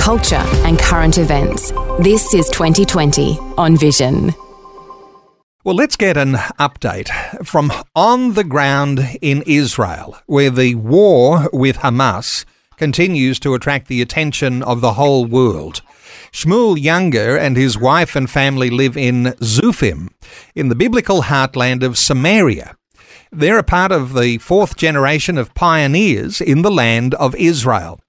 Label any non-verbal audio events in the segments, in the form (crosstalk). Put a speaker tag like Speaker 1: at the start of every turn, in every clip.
Speaker 1: culture, and current events. This is 2020 on Vision.
Speaker 2: Well, let's get an update from on the ground in Israel, where the war with Hamas continues to attract the attention of the whole world. Shmuel Junger and his wife and family live in Zufim, in the biblical heartland of Samaria. They're a part of the fourth generation of pioneers in the land of Israel.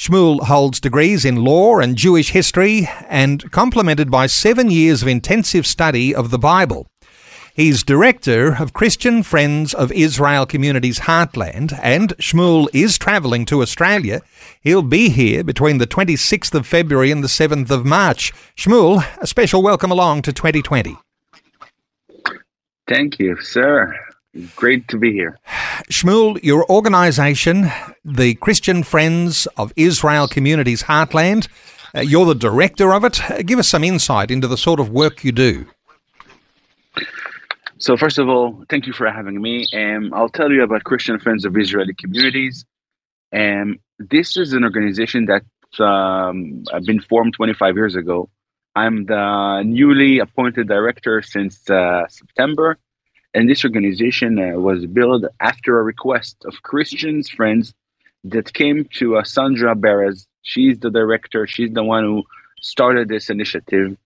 Speaker 2: Shmuel holds degrees in law and Jewish history and complemented by seven years of intensive study of the Bible. He's director of Christian Friends of Israel Communities Heartland, and Shmuel is travelling to Australia. He'll be here between the 26th of February and the 7th of March. Shmuel, a special welcome along to 2020.
Speaker 3: Thank you, sir. Great to be here.
Speaker 2: Shmuel, your organization, the Christian Friends of Israel Communities Heartland, uh, you're the director of it. Uh, give us some insight into the sort of work you do.
Speaker 3: So, first of all, thank you for having me. Um, I'll tell you about Christian Friends of Israeli Communities. Um, this is an organization that um, been formed 25 years ago. I'm the newly appointed director since uh, September and this organization uh, was built after a request of Christians friends that came to uh, Sondra Baras. She's the director. She's the one who started this initiative.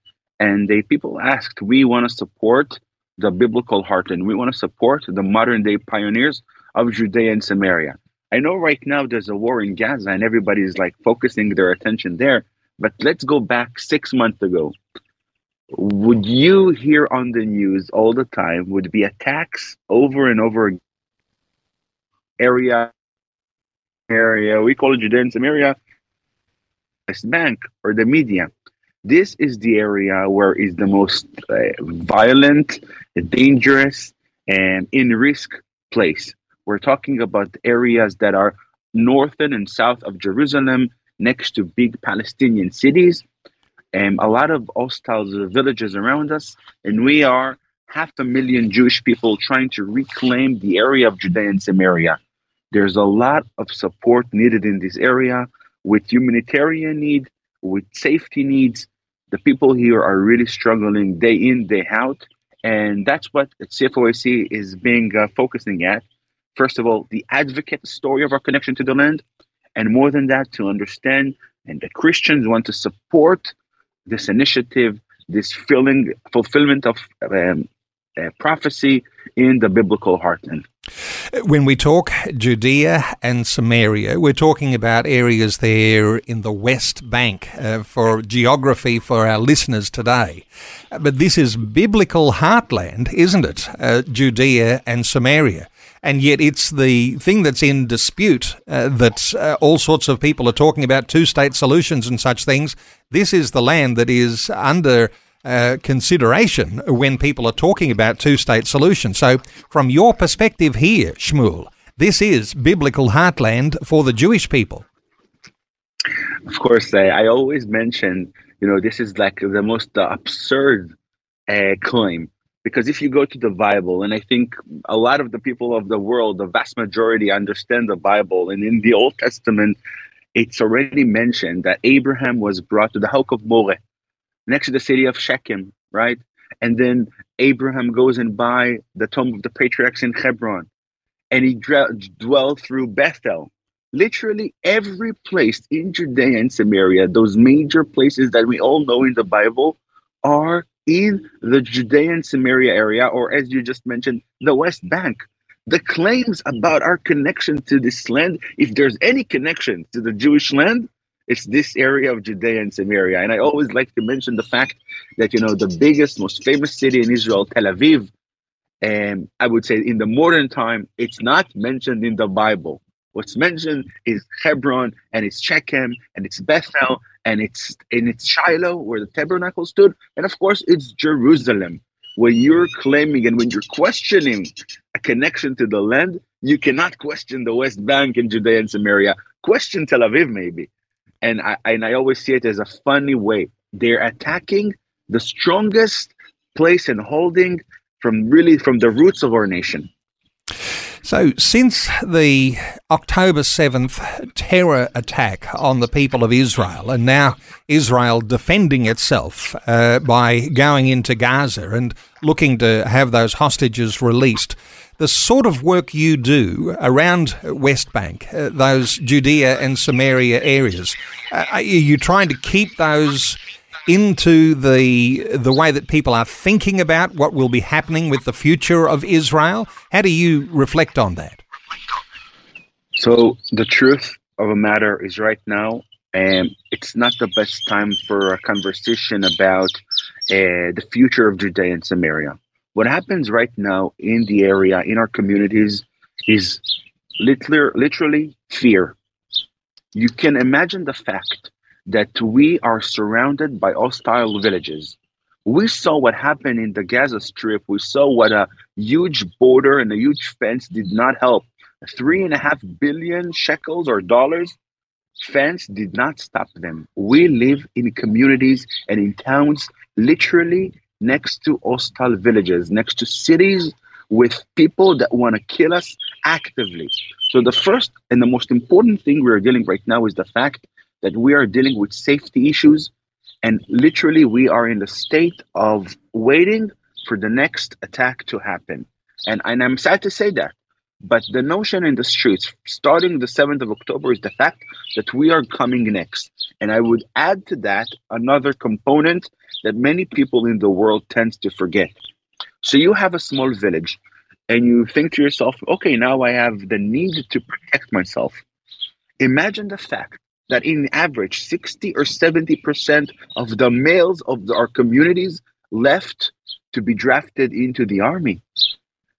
Speaker 3: And they people asked, we want to support the biblical heart and we want to support the modern day pioneers of Judea and Samaria. I know right now there's a war in Gaza and everybody's like focusing their attention there. But let's go back six months ago would you hear on the news all the time would be attacks over and over area area we call it Judea and Samaria West Bank or the media. This is the area where is the most uh, violent dangerous and in risk place. We're talking about areas that are northern and south of Jerusalem next to big Palestinian cities um, a lot of hostile villages around us, and we are half a million Jewish people trying to reclaim the area of Judea and Samaria. There's a lot of support needed in this area with humanitarian need, with safety needs. The people here are really struggling day in, day out. And that's what CFOIC is being uh, focusing at. First of all, the advocate story of our connection to the land. And more than that, to understand and that Christians want to support this initiative, this filling, fulfillment of um, uh, prophecy in the biblical heartland.
Speaker 2: When we talk Judea and Samaria, we're talking about areas there in the West Bank uh, for geography for our listeners today. But this is biblical heartland, isn't it? Uh, Judea and Samaria and yet it's the thing that's in dispute uh, that uh, all sorts of people are talking about two state solutions and such things. This is the land that is under uh, consideration when people are talking about two state solutions. So, from your perspective here, Shmuel, this is biblical heartland for the Jewish people.
Speaker 3: Of course, I always mention, you know, this is like the most absurd uh, claim because if you go to the bible and i think a lot of the people of the world the vast majority understand the bible. And in the old testament it's already mentioned that abraham was brought to the Oak of Moreh next to the city of shechem right? And then abraham goes and buy the tomb of the patriarchs in hebron. And he dwelled through bethel. Literally every place in judea and samaria those major places that we all know in the bible are in the Judean Samaria area, or as you just mentioned, the West Bank. The claims about our connection to this land, if there's any connection to the Jewish land, it's this area of Judea and Samaria. And I always like to mention the fact that, you know, the biggest, most famous city in Israel, Tel Aviv, and I would say in the modern time, it's not mentioned in the Bible. What's mentioned is Hebron and it's Shechem and it's Bethel and it's and it's Shiloh where the tabernacle stood, and of course it's Jerusalem. When you're claiming and when you're questioning a connection to the land, you cannot question the West Bank and Judea and Samaria. Question Tel Aviv, maybe. And I and I always see it as a funny way. They're attacking the strongest place and holding from really from the roots of our nation.
Speaker 2: So, since the October 7th terror attack on the people of Israel, and now Israel defending itself uh, by going into Gaza and looking to have those hostages released, the sort of work you do around West Bank, uh, those Judea and Samaria areas, uh, are you trying to keep those into the the way that people are thinking about what will be happening with the future of Israel? How do you reflect on that?
Speaker 3: So the truth of a matter is right now, um, it's not the best time for a conversation about uh, the future of Judea and Samaria. What happens right now in the area, in our communities, is literally, literally fear. You can imagine the fact that we are surrounded by hostile villages. We saw what happened in the Gaza Strip. We saw what a huge border and a huge fence did not help. Three and a half billion shekels or dollars fence did not stop them. We live in communities and in towns literally next to hostile villages, next to cities with people that want to kill us actively. So the first and the most important thing we're dealing right now is the fact that we are dealing with safety issues and literally we are in the state of waiting for the next attack to happen. And, and i'm sad to say that but the notion in the streets starting the 7th of october is the fact that we are coming next. And i would add to that another component that many people in the world tend to forget. So you have a small village and you think to yourself okay now i have the need to protect myself. Imagine the fact that in average 60 or 70% of the males of the, our communities left to be drafted into the army.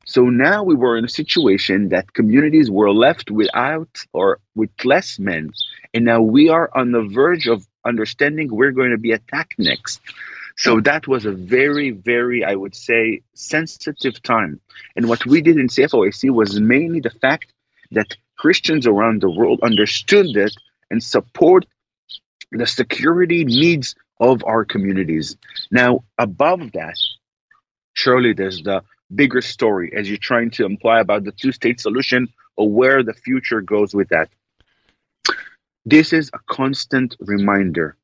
Speaker 3: So now we were in a situation that communities were left without or with less men. And now we are on the verge of understanding we're going to be attacked next. So that was a very, very, I would say, sensitive time. And what we did in CFOIC was mainly the fact that Christians around the world understood that and support the security needs of our communities. Now, above that, surely there's the bigger story as you're trying to imply about the two state solution or where the future goes with that. This is a constant reminder.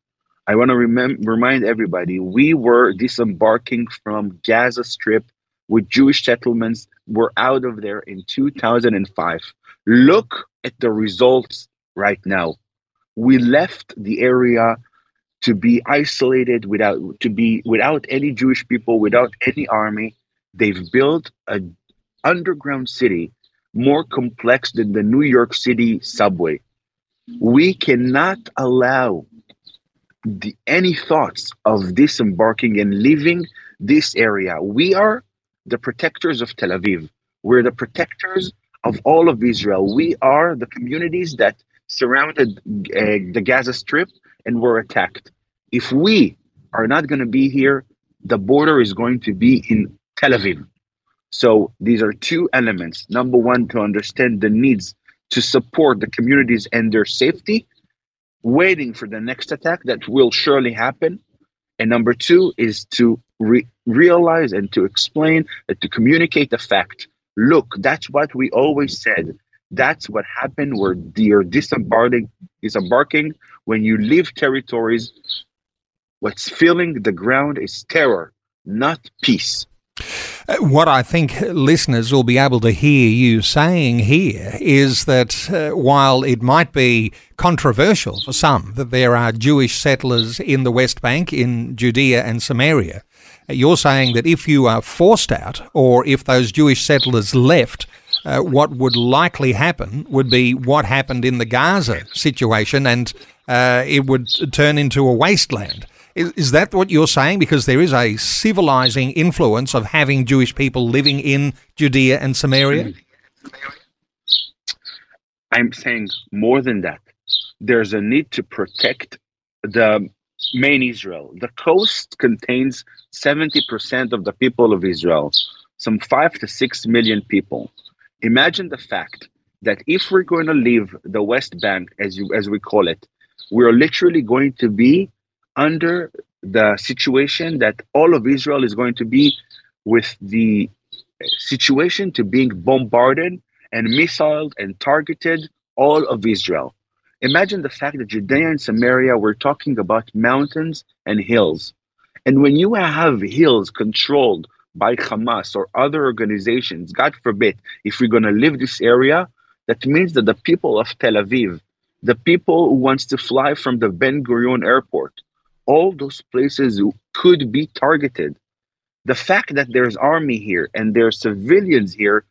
Speaker 3: I want to remem- remind everybody we were disembarking from Gaza Strip with Jewish settlements. We're out of there in 2005. Look at the results right now we left the area to be isolated without to be without any Jewish people, without any army. They've built an underground city more complex than the New York City subway. We cannot allow the, any thoughts of disembarking and leaving this area. We are the protectors of Tel Aviv. We're the protectors of all of Israel. We are the communities that surrounded uh, the Gaza Strip and were attacked. If we are not going to be here, the border is going to be in Tel Aviv. So these are two elements. Number one, to understand the needs to support the communities and their safety, waiting for the next attack that will surely happen. And number two is to re- realize and to explain and to communicate the fact look, that's what we always said. That's what happened where you're disembarking, disembarking when you leave territories. What's filling the ground is terror, not peace.
Speaker 2: Uh, what I think listeners will be able to hear you saying here is that uh, while it might be controversial for some that there are Jewish settlers in the West Bank, in Judea and Samaria, you're saying that if you are forced out or if those Jewish settlers left, uh, what would likely happen would be what happened in the Gaza situation, and uh, it would turn into a wasteland. Is, is that what you're saying? Because there is a civilizing influence of having Jewish people living in Judea and Samaria?
Speaker 3: I'm saying more than that. There's a need to protect the main Israel. The coast contains 70% of the people of Israel, some 5 to 6 million people. Imagine the fact that if we're going to leave the West Bank, as, you, as we call it, we're literally going to be under the situation that all of Israel is going to be with the situation to being bombarded and missiled and targeted all of Israel. Imagine the fact that Judea and Samaria were talking about mountains and hills. And when you have hills controlled by Hamas or other organizations, God forbid, if we're going to leave this area, that means that the people of Tel Aviv, the people who wants to fly from the Ben Gurion airport, all those places could be targeted. The fact that there's army here and there's civilians here,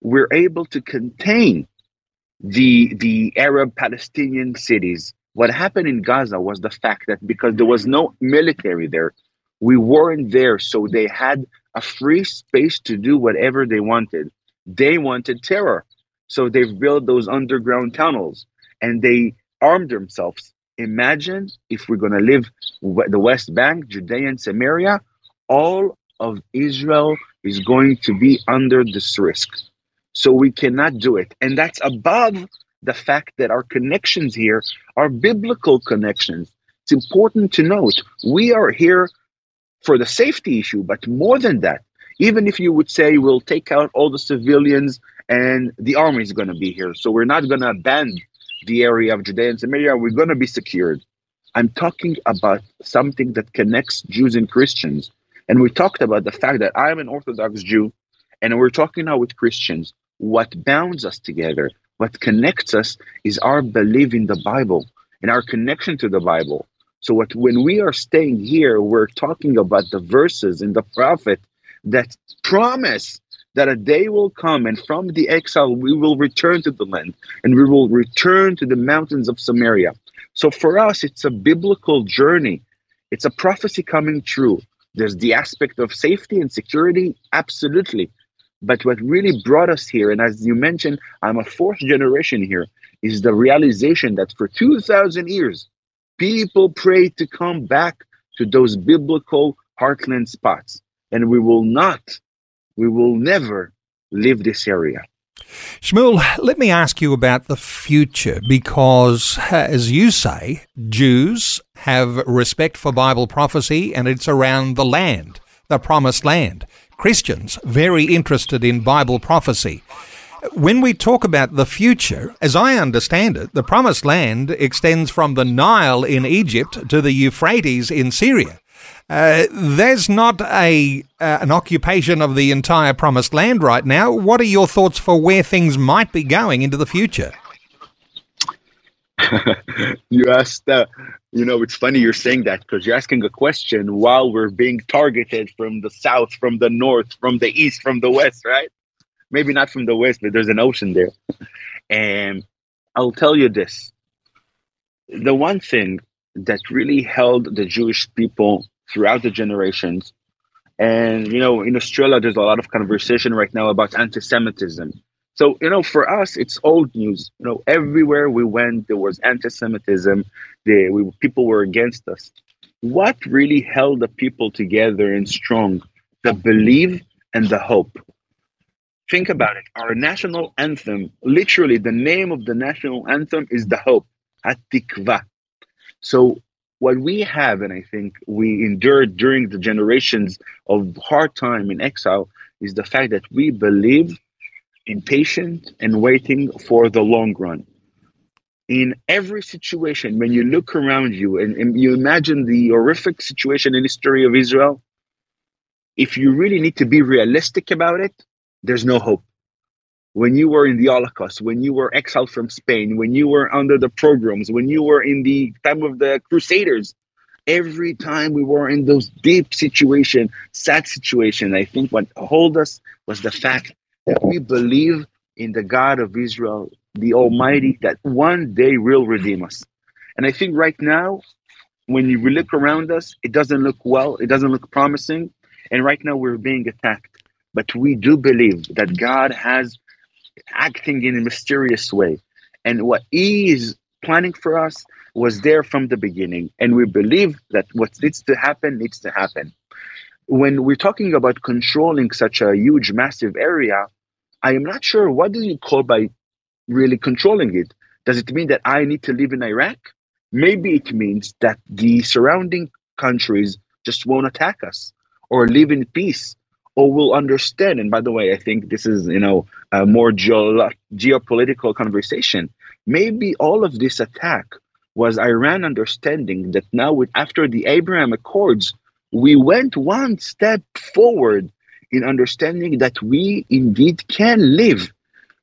Speaker 3: we're able to contain the the Arab Palestinian cities. What happened in Gaza was the fact that because there was no military there, we weren't there, so they had a free space to do whatever they wanted. They wanted terror, so they've built those underground tunnels and they armed themselves. Imagine if we're going to live the West Bank, Judea, and Samaria, all of Israel is going to be under this risk. So we cannot do it. And that's above the fact that our connections here are biblical connections. It's important to note we are here for the safety issue, but more than that, even if you would say we'll take out all the civilians and the army is going to be here, so we're not going to abandon the area of Judea and Samaria, we're going to be secured. I'm talking about something that connects Jews and Christians. And we talked about the fact that I'm an Orthodox Jew, and we're talking now with Christians what bounds us together, what connects us is our belief in the Bible and our connection to the Bible. So what when we are staying here, we're talking about the verses in the prophet that promise that a day will come and from the exile we will return to the land and we will return to the mountains of Samaria. So for us, it's a biblical journey. It's a prophecy coming true. There's the aspect of safety and security, absolutely. But what really brought us here, and as you mentioned, I'm a fourth generation here, is the realization that for 2,000 years, people prayed to come back to those biblical heartland spots. And we will not, we will never leave this area.
Speaker 2: Shmuel, let me ask you about the future because, uh, as you say, Jews have respect for Bible prophecy and it's around the land, the promised land. Christians very interested in Bible prophecy. When we talk about the future, as I understand it, the promised land extends from the Nile in Egypt to the Euphrates in Syria. Uh, there's not a uh, an occupation of the entire promised land right now. What are your thoughts for where things might be going into the future? (laughs)
Speaker 3: you asked, uh, you know, it's funny you're saying that because you're asking a question while we're being targeted from the south, from the north, from the east, from the west, right? Maybe not from the west, but there's an ocean there. And I'll tell you this the one thing that really held the Jewish people throughout the generations, and, you know, in Australia, there's a lot of conversation right now about anti Semitism so, you know, for us, it's old news. You know, everywhere we went, there was anti-Semitism. They, we, people were against us. What really held the people together and strong? The belief and the hope. Think about it. Our national anthem, literally, the name of the national anthem is the hope, Hatikva. So, what we have, and I think we endured during the generations of hard time in exile, is the fact that we believe impatient and waiting for the long run. In every situation, when you look around you and, and you imagine the horrific situation in the history of Israel, if you really need to be realistic about it, there's no hope. When you were in the Holocaust, when you were exiled from Spain, when you were under the pogroms, when you were in the time of the Crusaders, every time we were in those deep situation, sad situation, I think what hold us was the fact that we believe in the God of Israel, the Almighty, that one day will redeem us. And I think right now, when you look around us, it doesn't look well, it doesn't look promising. And right now we're being attacked. But we do believe that God has acting in a mysterious way. And what He is planning for us, was there from the beginning, and we believe that what needs to happen needs to happen. When we're talking about controlling such a huge, massive area, I am not sure what do you call by really controlling it. Does it mean that I need to live in Iraq? Maybe it means that the surrounding countries just won't attack us or live in peace or will understand. And by the way, I think this is, you know, a more geo- geopolitical conversation. Maybe all of this attack was Iran understanding that now, with, after the Abraham Accords, we went one step forward in understanding that we indeed can live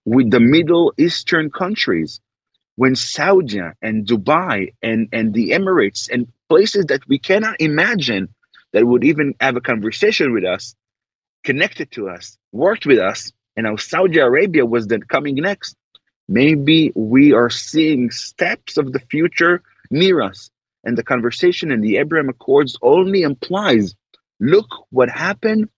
Speaker 3: with the Middle Eastern countries. When Saudi and Dubai and, and the Emirates and places that we cannot imagine that would even have a conversation with us, connected to us, worked with us, and now Saudi Arabia was then coming next. Maybe we are seeing steps of the future near us. And the conversation in the Abraham Accords only implies look what happened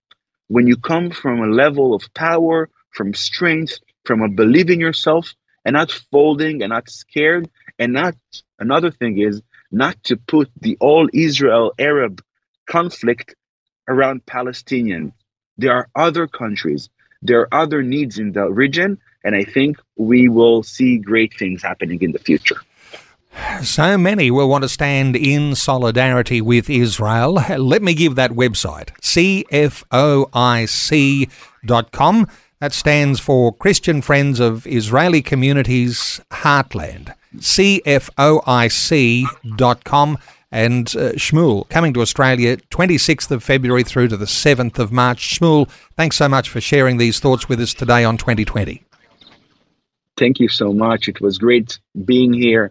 Speaker 3: when you come from a level of power, from strength, from a belief in yourself, and not folding and not scared. And not another thing is not to put the all Israel Arab conflict around Palestinians. There are other countries, there are other needs in the region, and I think we will see great things happening in the future.
Speaker 2: So many will want to stand in solidarity with Israel. Let me give that website, cfoic.com. That stands for Christian Friends of Israeli Communities Heartland. cfoic.com. And uh, Shmuel coming to Australia 26th of February through to the 7th of March. Shmuel, thanks so much for sharing these thoughts with us today on 2020.
Speaker 3: Thank you so much. It was great being here.